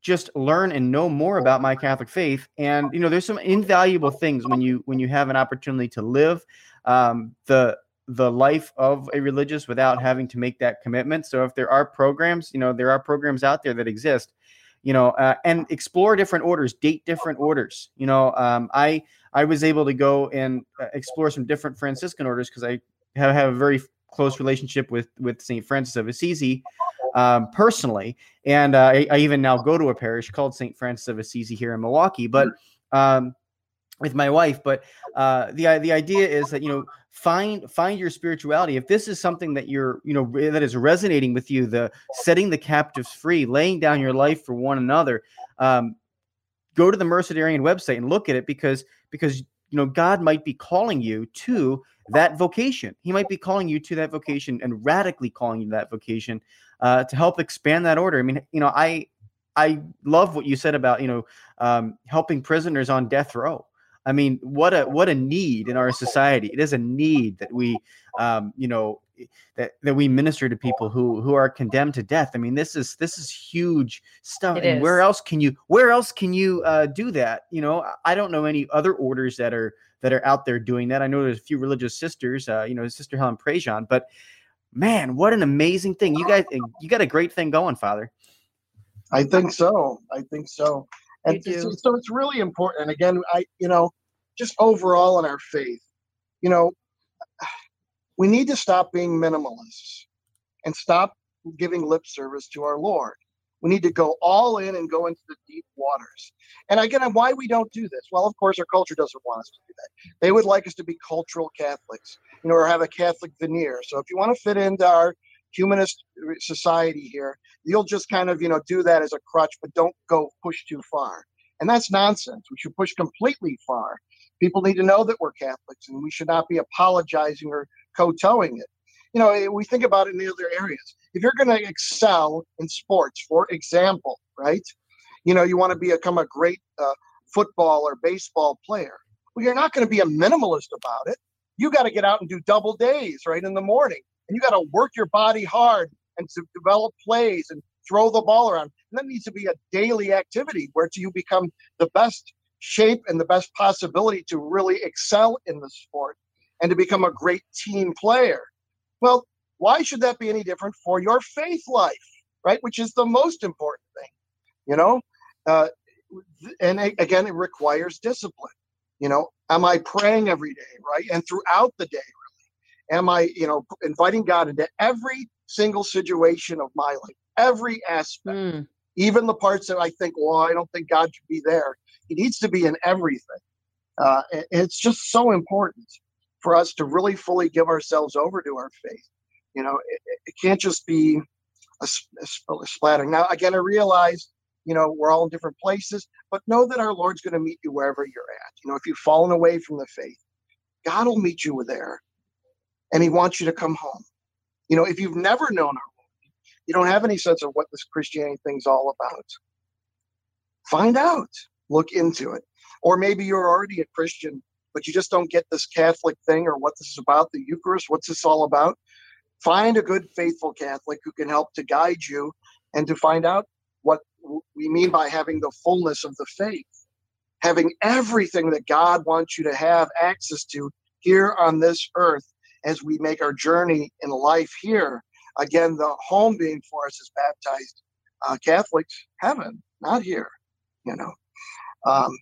just learn and know more about my Catholic faith. And you know, there's some invaluable things when you when you have an opportunity to live um, the the life of a religious without having to make that commitment. So if there are programs, you know, there are programs out there that exist you know, uh, and explore different orders, date different orders. You know, um, I I was able to go and uh, explore some different Franciscan orders because I have, have a very close relationship with with Saint Francis of Assisi um, personally, and uh, I, I even now go to a parish called Saint Francis of Assisi here in Milwaukee, but um, with my wife. But uh, the the idea is that you know find find your spirituality. If this is something that you're you know that is resonating with you the setting the captives free laying down your life for one another um, go to the mercedarian website and look at it because because you know god might be calling you to that vocation. He might be calling you to that vocation and radically calling you to that vocation uh, to help expand that order. I mean you know i i love what you said about you know um, helping prisoners on death row I mean, what a what a need in our society. It is a need that we, um, you know, that that we minister to people who who are condemned to death. I mean, this is this is huge stuff. It and where is. else can you where else can you uh, do that? You know, I- I don't know any other orders that are that are out there doing that. I know there's a few religious sisters, uh, you know, Sister Helen Prejean, but man, what an amazing thing! You guys, you got a great thing going, Father. I think so. I think so. And so, do. so it's really important. And again, I, you know, just overall in our faith, you know, we need to stop being minimalists and stop giving lip service to our Lord. We need to go all in and go into the deep waters. And again, why we don't do this? Well, of course, our culture doesn't want us to do that. They would like us to be cultural Catholics, you know, or have a Catholic veneer. So if you want to fit into our humanist society here, you'll just kind of, you know, do that as a crutch, but don't go push too far. And that's nonsense. We should push completely far. People need to know that we're Catholics and we should not be apologizing or kowtowing it. You know, we think about it in the other areas. If you're going to excel in sports, for example, right? You know, you want to become a great uh, football or baseball player. Well, you're not going to be a minimalist about it. You got to get out and do double days right in the morning, and you got to work your body hard and to develop plays and throw the ball around. And that needs to be a daily activity where you become the best shape and the best possibility to really excel in the sport and to become a great team player. Well, why should that be any different for your faith life, right? Which is the most important thing, you know? Uh, and again, it requires discipline. You know, am I praying every day, right? And throughout the day, really? Am I, you know, inviting God into every single situation of my life, every aspect, mm. even the parts that I think, well, I don't think God should be there. He needs to be in everything. Uh, it's just so important for us to really fully give ourselves over to our faith. You know, it, it can't just be a, a, splattering. Now, again, I realize, you know, we're all in different places, but know that our Lord's going to meet you wherever you're at. You know, if you've fallen away from the faith, God will meet you there, and He wants you to come home. You know, if you've never known our Lord, you don't have any sense of what this Christianity thing's all about. Find out, look into it. Or maybe you're already a Christian but you just don't get this Catholic thing or what this is about, the Eucharist, what's this all about? Find a good, faithful Catholic who can help to guide you and to find out what we mean by having the fullness of the faith, having everything that God wants you to have access to here on this earth as we make our journey in life here. Again, the home being for us is baptized uh, Catholics, heaven, not here, you know. Um,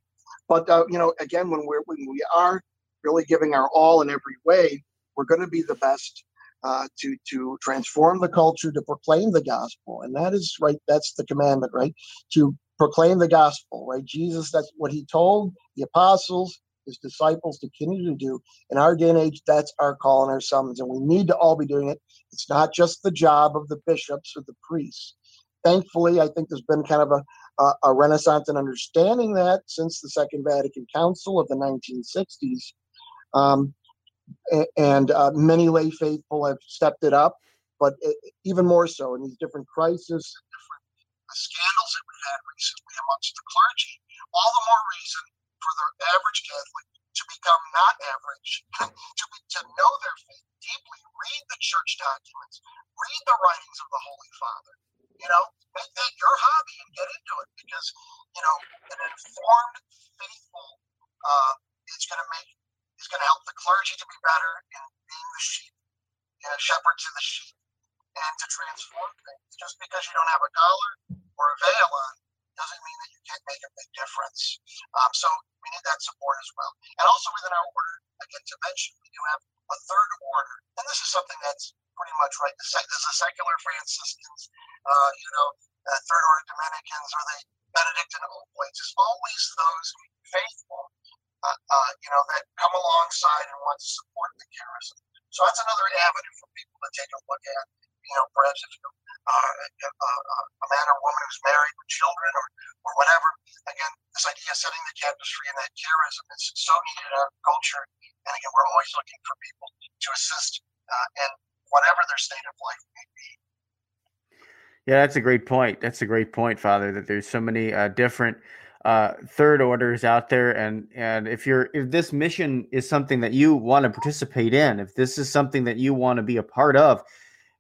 but uh, you know, again, when we're when we are really giving our all in every way, we're going to be the best uh, to to transform the culture, to proclaim the gospel, and that is right. That's the commandment, right? To proclaim the gospel, right? Jesus, that's what he told the apostles, his disciples to continue to do. In our day and age, that's our call and our summons, and we need to all be doing it. It's not just the job of the bishops or the priests. Thankfully, I think there's been kind of a uh, a renaissance in understanding that since the Second Vatican Council of the 1960s. Um, and uh, many lay faithful have stepped it up, but it, even more so in these different crises, different scandals that we've had recently amongst the clergy. All the more reason for the average Catholic to become not average, to, be, to know their faith deeply, read the church documents, read the writings of the Holy Father, you know, make that your hobby and get into it because, you know, an informed, faithful uh, is going to make, is going to help the clergy to be better in being the sheep, you know, shepherds of the sheep, and to transform things. Just because you don't have a collar or a veil on doesn't mean that you can't make a big difference. Um, so we need that support as well. And also within our order, again, to mention, we do have a third order. And this is something that's pretty much right. There's the secular Franciscans, uh, you know, uh, third order Dominicans or the Benedictine Oblates. It's always those faithful, uh, uh, you know, that come alongside and want to support the charism. So that's another avenue for people to take a look at. You know, perhaps if you are a, a, man or woman who's married with children or, or whatever. Again, this idea of setting the tapestry and that charism is so needed in our culture. And again, we're always looking for people to assist uh, in whatever their state of life may be. Yeah, that's a great point. That's a great point, Father. That there's so many uh, different uh, third orders out there, and and if you're if this mission is something that you want to participate in, if this is something that you want to be a part of,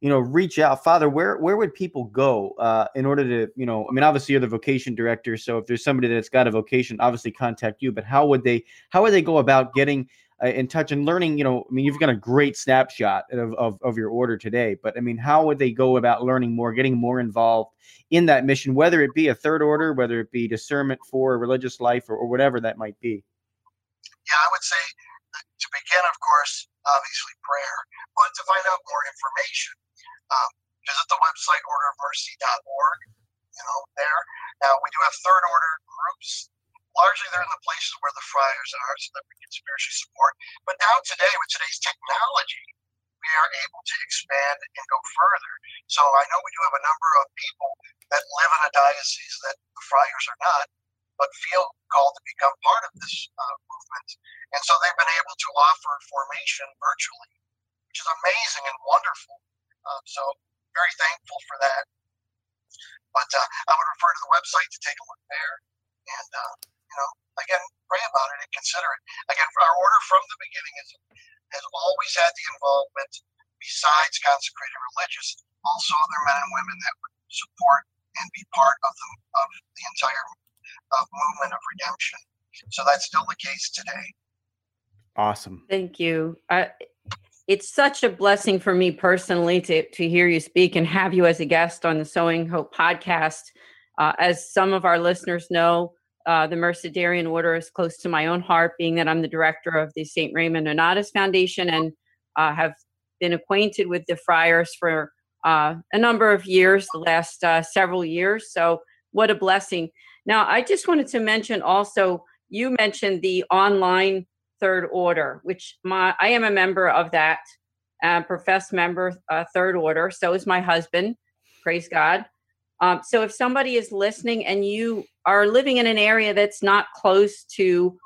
you know, reach out, Father. Where where would people go uh, in order to you know? I mean, obviously you're the vocation director, so if there's somebody that's got a vocation, obviously contact you. But how would they how would they go about getting in touch and learning you know i mean you've got a great snapshot of, of, of your order today but i mean how would they go about learning more getting more involved in that mission whether it be a third order whether it be discernment for religious life or, or whatever that might be yeah i would say to begin of course obviously prayer but to find out more information um, visit the website orderofmercy.org you know, there. Now we do have third order groups. Largely, they're in the places where the friars are, so that we get spiritual support. But now today, with today's technology, we are able to expand and go further. So I know we do have a number of people that live in a diocese that the friars are not, but feel called to become part of this uh, movement. And so they've been able to offer formation virtually, which is amazing and wonderful. Um, so very thankful for that. But uh, I would refer to the website to take a look there. And, uh, you know, again, pray about it and consider it. Again, our order from the beginning is, has always had the involvement, besides consecrated religious, also other men and women that would support and be part of the, of the entire uh, movement of redemption. So that's still the case today. Awesome. Thank you. Uh, it's such a blessing for me personally to, to hear you speak and have you as a guest on the Sewing Hope podcast. Uh, as some of our listeners know, uh, the Mercedarian Order is close to my own heart, being that I'm the director of the St. Raymond Nonnatus Foundation and uh, have been acquainted with the friars for uh, a number of years, the last uh, several years. So, what a blessing. Now, I just wanted to mention also, you mentioned the online third order, which my I am a member of that, uh, professed member third order. So is my husband. Praise God. Um, so if somebody is listening and you are living in an area that's not close to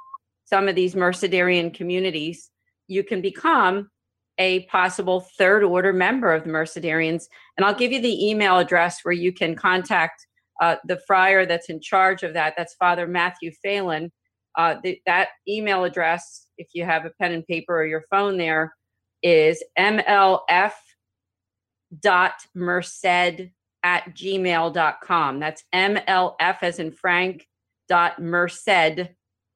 some of these Mercedarian communities, you can become a possible third order member of the Mercedarians. And I'll give you the email address where you can contact uh, the friar that's in charge of that. That's Father Matthew Phelan. Uh, that email address, if you have a pen and paper or your phone there, is mlf dot merced at gmail.com. That's mlf as in Frank dot merced at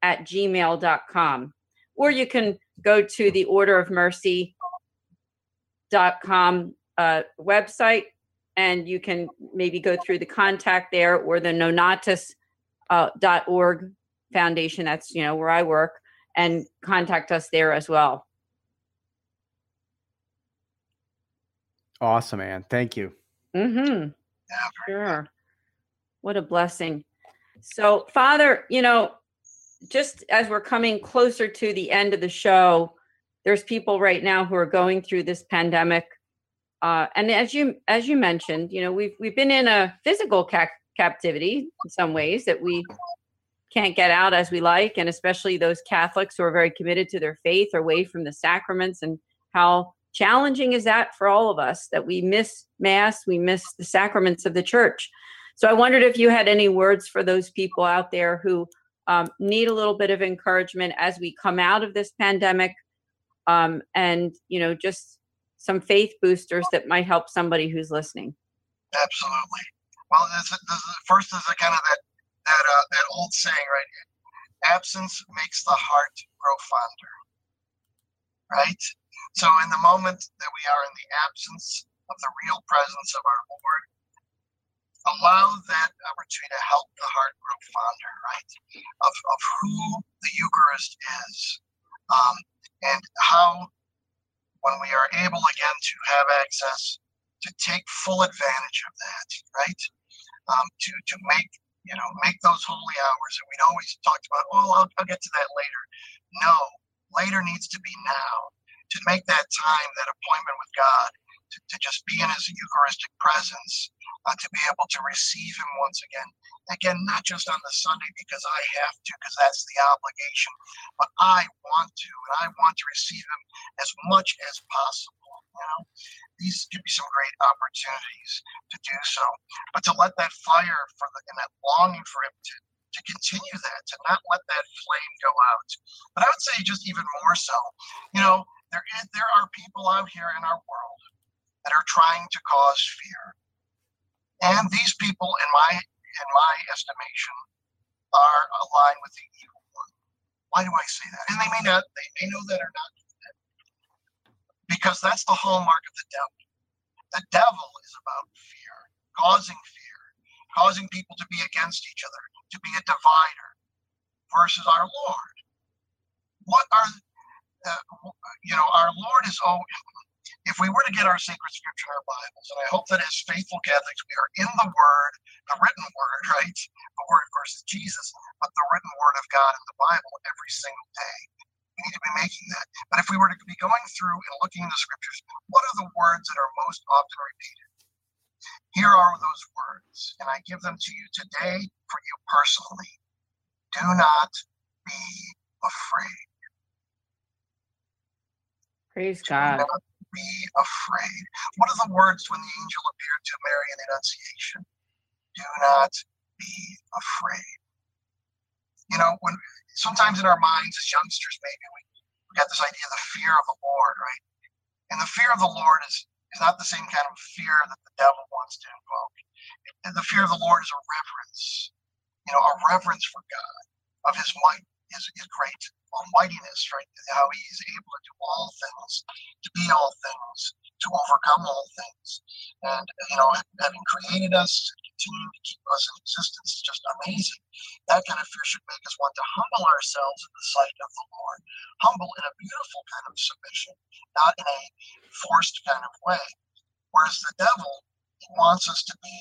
gmail.com. Or you can go to the Order of Mercy dot com uh, website and you can maybe go through the contact there or the Nonnatus uh, foundation that's you know where i work and contact us there as well awesome man thank you mm-hmm. Sure. What a blessing. So father you know just as we're coming closer to the end of the show there's people right now who are going through this pandemic. Uh, and as you as you mentioned you know we've we've been in a physical ca- captivity in some ways that we can't get out as we like, and especially those Catholics who are very committed to their faith away from the sacraments, and how challenging is that for all of us that we miss Mass, we miss the sacraments of the church. So I wondered if you had any words for those people out there who um, need a little bit of encouragement as we come out of this pandemic, um, and you know, just some faith boosters that might help somebody who's listening. Absolutely. Well, this, this, first is a kind of that that uh, that old saying, right? Absence makes the heart grow fonder. Right? So in the moment that we are in the absence of the real presence of our Lord, allow that opportunity to help the heart grow fonder, right? Of, of who the Eucharist is. Um, and how when we are able again to have access to take full advantage of that, right? Um, to to make you know, make those holy hours. And we'd always talked about, oh, I'll, I'll get to that later. No, later needs to be now to make that time, that appointment with God, to, to just be in His Eucharistic presence, uh, to be able to receive Him once again. Again, not just on the Sunday because I have to, because that's the obligation, but I want to, and I want to receive Him as much as possible. You know, these could be some great opportunities to do so. But to let that fire for the and that longing for him to to continue that, to not let that flame go out. But I would say just even more so, you know, there is, there are people out here in our world that are trying to cause fear. And these people, in my in my estimation, are aligned with the evil one. Why do I say that? And they may not, they may know that or not because that's the hallmark of the devil. The devil is about fear, causing fear, causing people to be against each other, to be a divider versus our Lord. What are, uh, you know, our Lord is, oh, if we were to get our sacred scripture in our Bibles, and I hope that as faithful Catholics, we are in the Word, the written word, right? The word, of course, is Jesus, but the written word of God in the Bible every single day. We need to be making that. But if we were to be going through and looking in the scriptures, what are the words that are most often repeated? Here are those words, and I give them to you today for you personally. Do not be afraid. Praise God. Do not be afraid. What are the words when the angel appeared to Mary in the Annunciation? Do not be afraid. You know, when sometimes in our minds as youngsters, maybe we, we got this idea of the fear of the Lord, right? And the fear of the Lord is, is not the same kind of fear that the devil wants to invoke. And the fear of the Lord is a reverence, you know, a reverence for God, of his might, his, his great almightiness, right? How he is able to do all things, to be all things, to overcome all things. And, you know, having created us, continuing to keep us in existence is just amazing. That kind of fear should make us want to humble ourselves in the sight of the Lord. Humble in a beautiful kind of submission, not in a forced kind of way. Whereas the devil, he wants us to be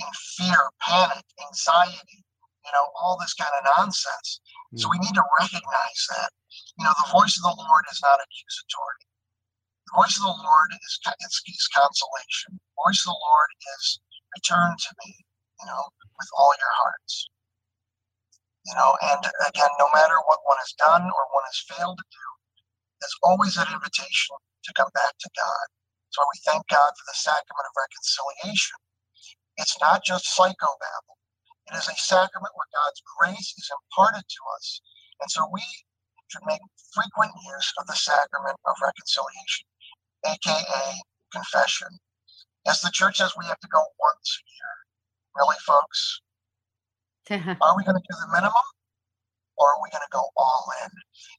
in fear, panic, anxiety, you know, all this kind of nonsense. So we need mm-hmm. to recognize that. You know, the voice of the Lord is not accusatory. The voice of the Lord is, is, is consolation. The voice of the Lord is return to me, you know, with all your hearts. You know, and again, no matter what one has done or one has failed to do, there's always an invitation to come back to God. So we thank God for the sacrament of reconciliation. It's not just psychobabble. It is a sacrament where God's grace is imparted to us. And so we should make frequent use of the sacrament of reconciliation, aka confession. As the church says, we have to go once a year. Really, folks? are we going to do the minimum or are we going to go all in?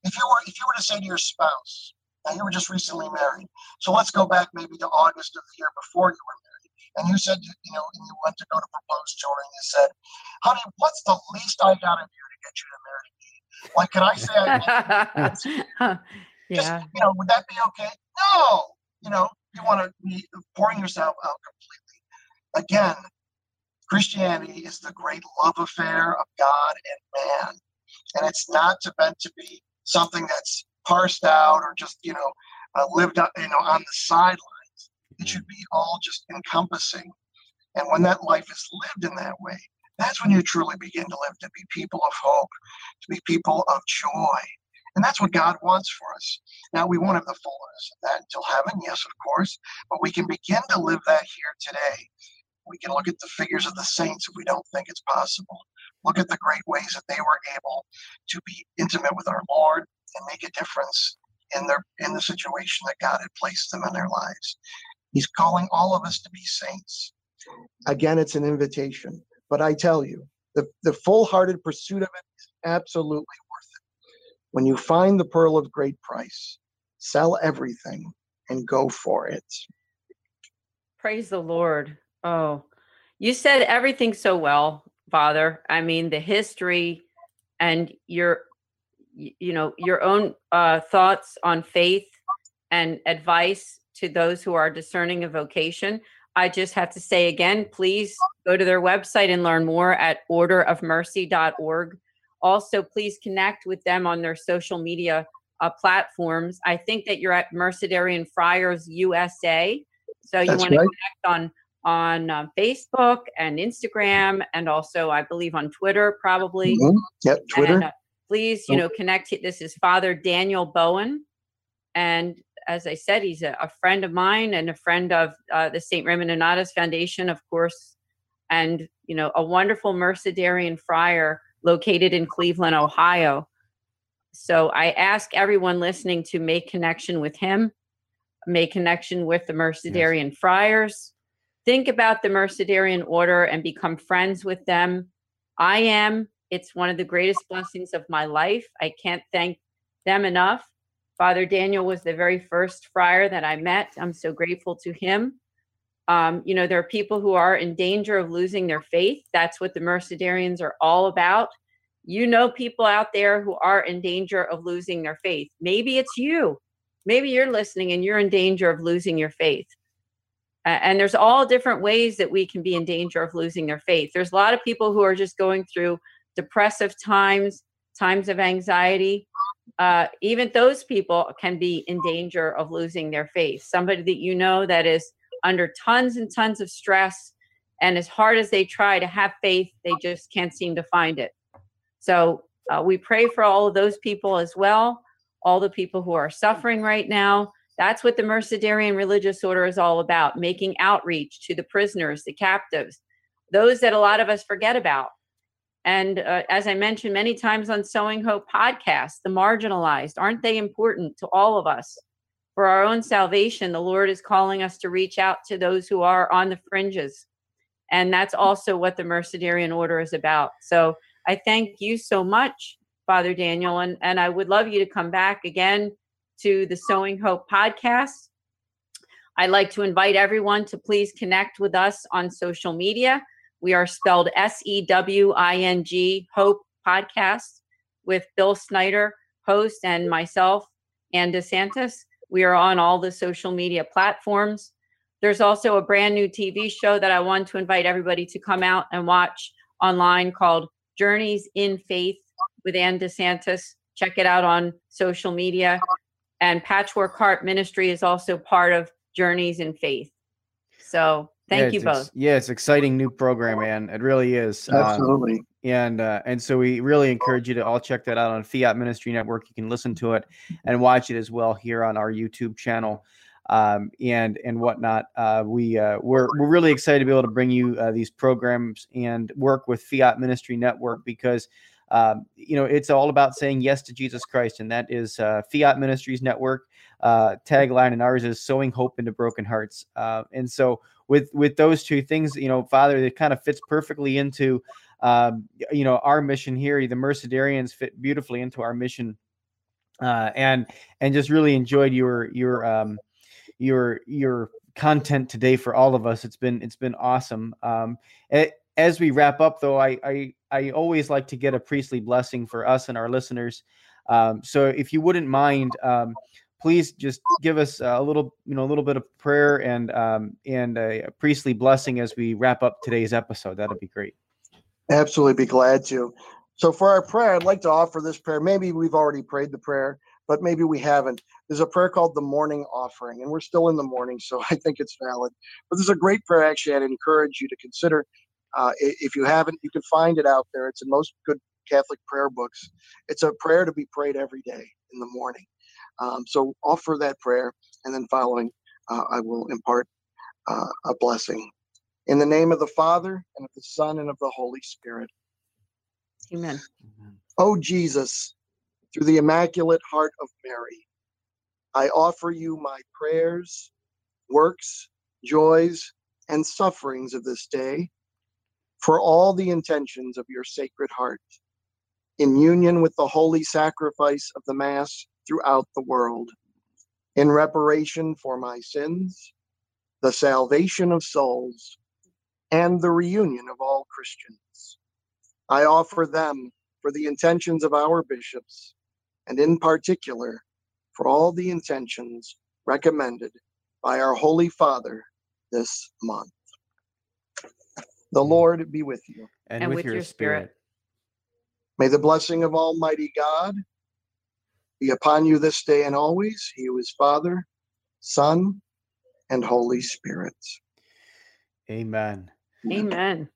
If you were if you were to say to your spouse, now you were just recently married, so let's go back maybe to August of the year before you were married, and you said you know, and you went to go to propose to her, and you said, "Honey, what's the least I got to do to get you to marry me? Like, can I say I?" yeah. Just, you know, would that be okay? No. You know, you want to be pouring yourself out completely. Again, Christianity is the great love affair of God and man. And it's not meant to be something that's parsed out or just, you know, uh, lived up, you know, on the sidelines. It should be all just encompassing. And when that life is lived in that way, that's when you truly begin to live to be people of hope, to be people of joy, and that's what God wants for us. Now, we won't have the fullness of that until heaven, yes, of course, but we can begin to live that here today. We can look at the figures of the saints if we don't think it's possible. Look at the great ways that they were able to be intimate with our Lord and make a difference in their in the situation that God had placed them in their lives. He's calling all of us to be saints. Again, it's an invitation. But I tell you, the, the full-hearted pursuit of it is absolutely worth it. when you find the pearl of great price, sell everything and go for it. Praise the Lord. Oh, you said everything so well, Father. I mean, the history and your you know your own uh, thoughts on faith and advice to those who are discerning a vocation i just have to say again please go to their website and learn more at orderofmercy.org also, please connect with them on their social media uh, platforms. I think that you're at Mercedarian Friars USA, so you want to connect on on uh, Facebook and Instagram, and also I believe on Twitter, probably. Mm-hmm. Yep, Twitter. And, uh, please, you know, connect. This is Father Daniel Bowen, and as I said, he's a, a friend of mine and a friend of uh, the St. Raymond Nonnatus Foundation, of course, and you know, a wonderful Mercedarian friar located in Cleveland, Ohio. So I ask everyone listening to make connection with him, make connection with the Mercedarian yes. Friars. Think about the Mercedarian Order and become friends with them. I am. It's one of the greatest blessings of my life. I can't thank them enough. Father Daniel was the very first friar that I met. I'm so grateful to him. Um, you know, there are people who are in danger of losing their faith. That's what the Mercedarians are all about. You know, people out there who are in danger of losing their faith. Maybe it's you. Maybe you're listening and you're in danger of losing your faith. and there's all different ways that we can be in danger of losing their faith. There's a lot of people who are just going through depressive times, times of anxiety. Uh, even those people can be in danger of losing their faith. Somebody that you know that is under tons and tons of stress, and as hard as they try to have faith, they just can't seem to find it. So uh, we pray for all of those people as well, all the people who are suffering right now. That's what the Mercedarian religious order is all about making outreach to the prisoners, the captives, those that a lot of us forget about. And uh, as I mentioned many times on Sewing Hope podcast, the marginalized, aren't they important to all of us? For our own salvation, the Lord is calling us to reach out to those who are on the fringes. And that's also what the Mercedarian order is about. So I thank you so much, Father Daniel, and, and I would love you to come back again to the Sewing Hope podcast. I'd like to invite everyone to please connect with us on social media. We are spelled S E W I N G Hope Podcast with Bill Snyder, host, and myself, Ann DeSantis. We are on all the social media platforms. There's also a brand new TV show that I want to invite everybody to come out and watch online called Journeys in Faith with Ann DeSantis. Check it out on social media and Patchwork Heart Ministry is also part of Journeys in Faith. So thank yeah, you both. Ex- yeah, it's exciting new program, man. It really is. Um, Absolutely. Um, and uh, and so we really encourage you to all check that out on Fiat Ministry Network. You can listen to it and watch it as well here on our YouTube channel. Um, and and whatnot. Uh, we uh, we're we're really excited to be able to bring you uh, these programs and work with Fiat Ministry Network because um, you know, it's all about saying yes to Jesus Christ, and that is uh, Fiat Ministries Network uh, tagline, and ours is sowing hope into broken hearts. Uh, and so, with with those two things, you know, Father, it kind of fits perfectly into, um, you know, our mission here. The Mercedarians fit beautifully into our mission, uh, and and just really enjoyed your your um, your your content today for all of us. It's been it's been awesome. Um, it, as we wrap up, though, I, I I always like to get a priestly blessing for us and our listeners. Um, so if you wouldn't mind, um, please just give us a little, you know, a little bit of prayer and um, and a, a priestly blessing as we wrap up today's episode. That'd be great. Absolutely, be glad to. So for our prayer, I'd like to offer this prayer. Maybe we've already prayed the prayer, but maybe we haven't. There's a prayer called the morning offering, and we're still in the morning, so I think it's valid. But there's a great prayer actually I'd encourage you to consider. Uh, if you haven't, you can find it out there. It's in most good Catholic prayer books. It's a prayer to be prayed every day in the morning. Um, so offer that prayer, and then following, uh, I will impart uh, a blessing. In the name of the Father, and of the Son, and of the Holy Spirit. Amen. Oh, Jesus, through the Immaculate Heart of Mary, I offer you my prayers, works, joys, and sufferings of this day for all the intentions of your sacred heart, in union with the holy sacrifice of the Mass throughout the world, in reparation for my sins, the salvation of souls, and the reunion of all Christians. I offer them for the intentions of our bishops, and in particular for all the intentions recommended by our Holy Father this month. The Lord be with you. And, and with, with, your, your spirit. spirit. May the blessing of Almighty God be upon you this day and always. He who is Father, Son, and Holy Spirit. Amen. Amen.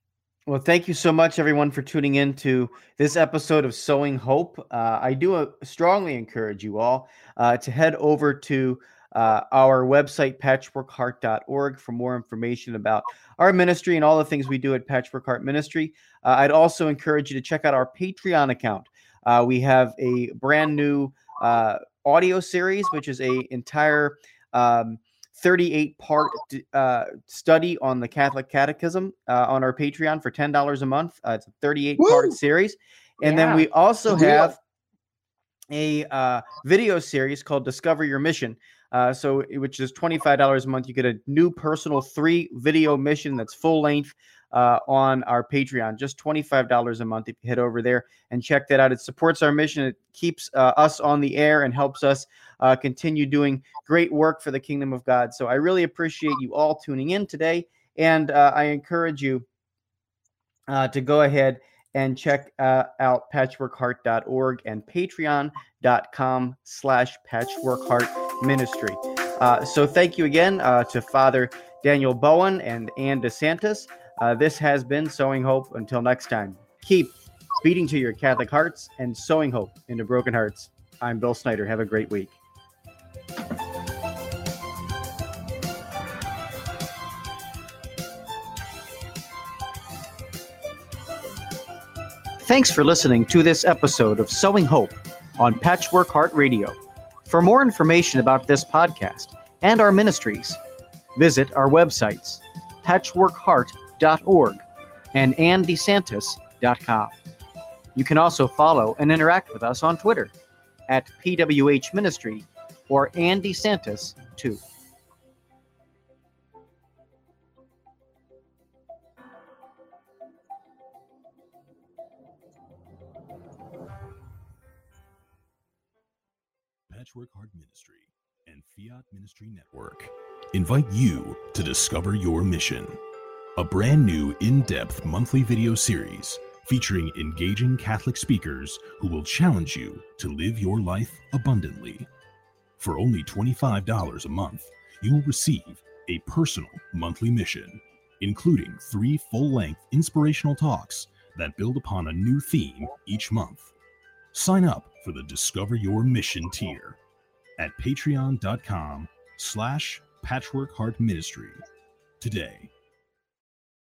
Well, thank you so much, everyone, for tuning in to this episode of Sewing Hope. Uh, I do uh, strongly encourage you all uh, to head over to uh, our website, patchworkheart.org, for more information about our ministry and all the things we do at Patchwork Heart Ministry. Uh, I'd also encourage you to check out our Patreon account. Uh, we have a brand new uh, audio series, which is a entire um, 38 part uh, study on the Catholic Catechism uh, on our Patreon for $10 a month. it's a 38 part series. And yeah. then we also have a uh, video series called Discover Your Mission. Uh, so, which is $25 a month. You get a new personal three video mission that's full length uh, on our Patreon, just $25 a month. If you head over there and check that out, it supports our mission. It keeps uh, us on the air and helps us uh, continue doing great work for the kingdom of God. So I really appreciate you all tuning in today. And uh, I encourage you uh, to go ahead and check uh, out patchworkheart.org and patreon.com slash patchworkheart ministry. So thank you again to Father Daniel Bowen and Ann DeSantis. Uh, this has been Sewing Hope. Until next time, keep beating to your Catholic hearts and sowing hope into broken hearts. I'm Bill Snyder. Have a great week. Thanks for listening to this episode of Sewing Hope on Patchwork Heart Radio. For more information about this podcast and our ministries, visit our websites, patchworkheart.org and anndesantis.com. You can also follow and interact with us on Twitter at PWH Ministry or Ann DeSantis 2. Patchwork Heart Ministry and Fiat Ministry Network invite you to discover your mission. A brand new in depth monthly video series featuring engaging Catholic speakers who will challenge you to live your life abundantly. For only $25 a month, you will receive a personal monthly mission, including three full length inspirational talks that build upon a new theme each month. Sign up for the Discover Your Mission tier at patreon.com slash patchwork heart ministry today.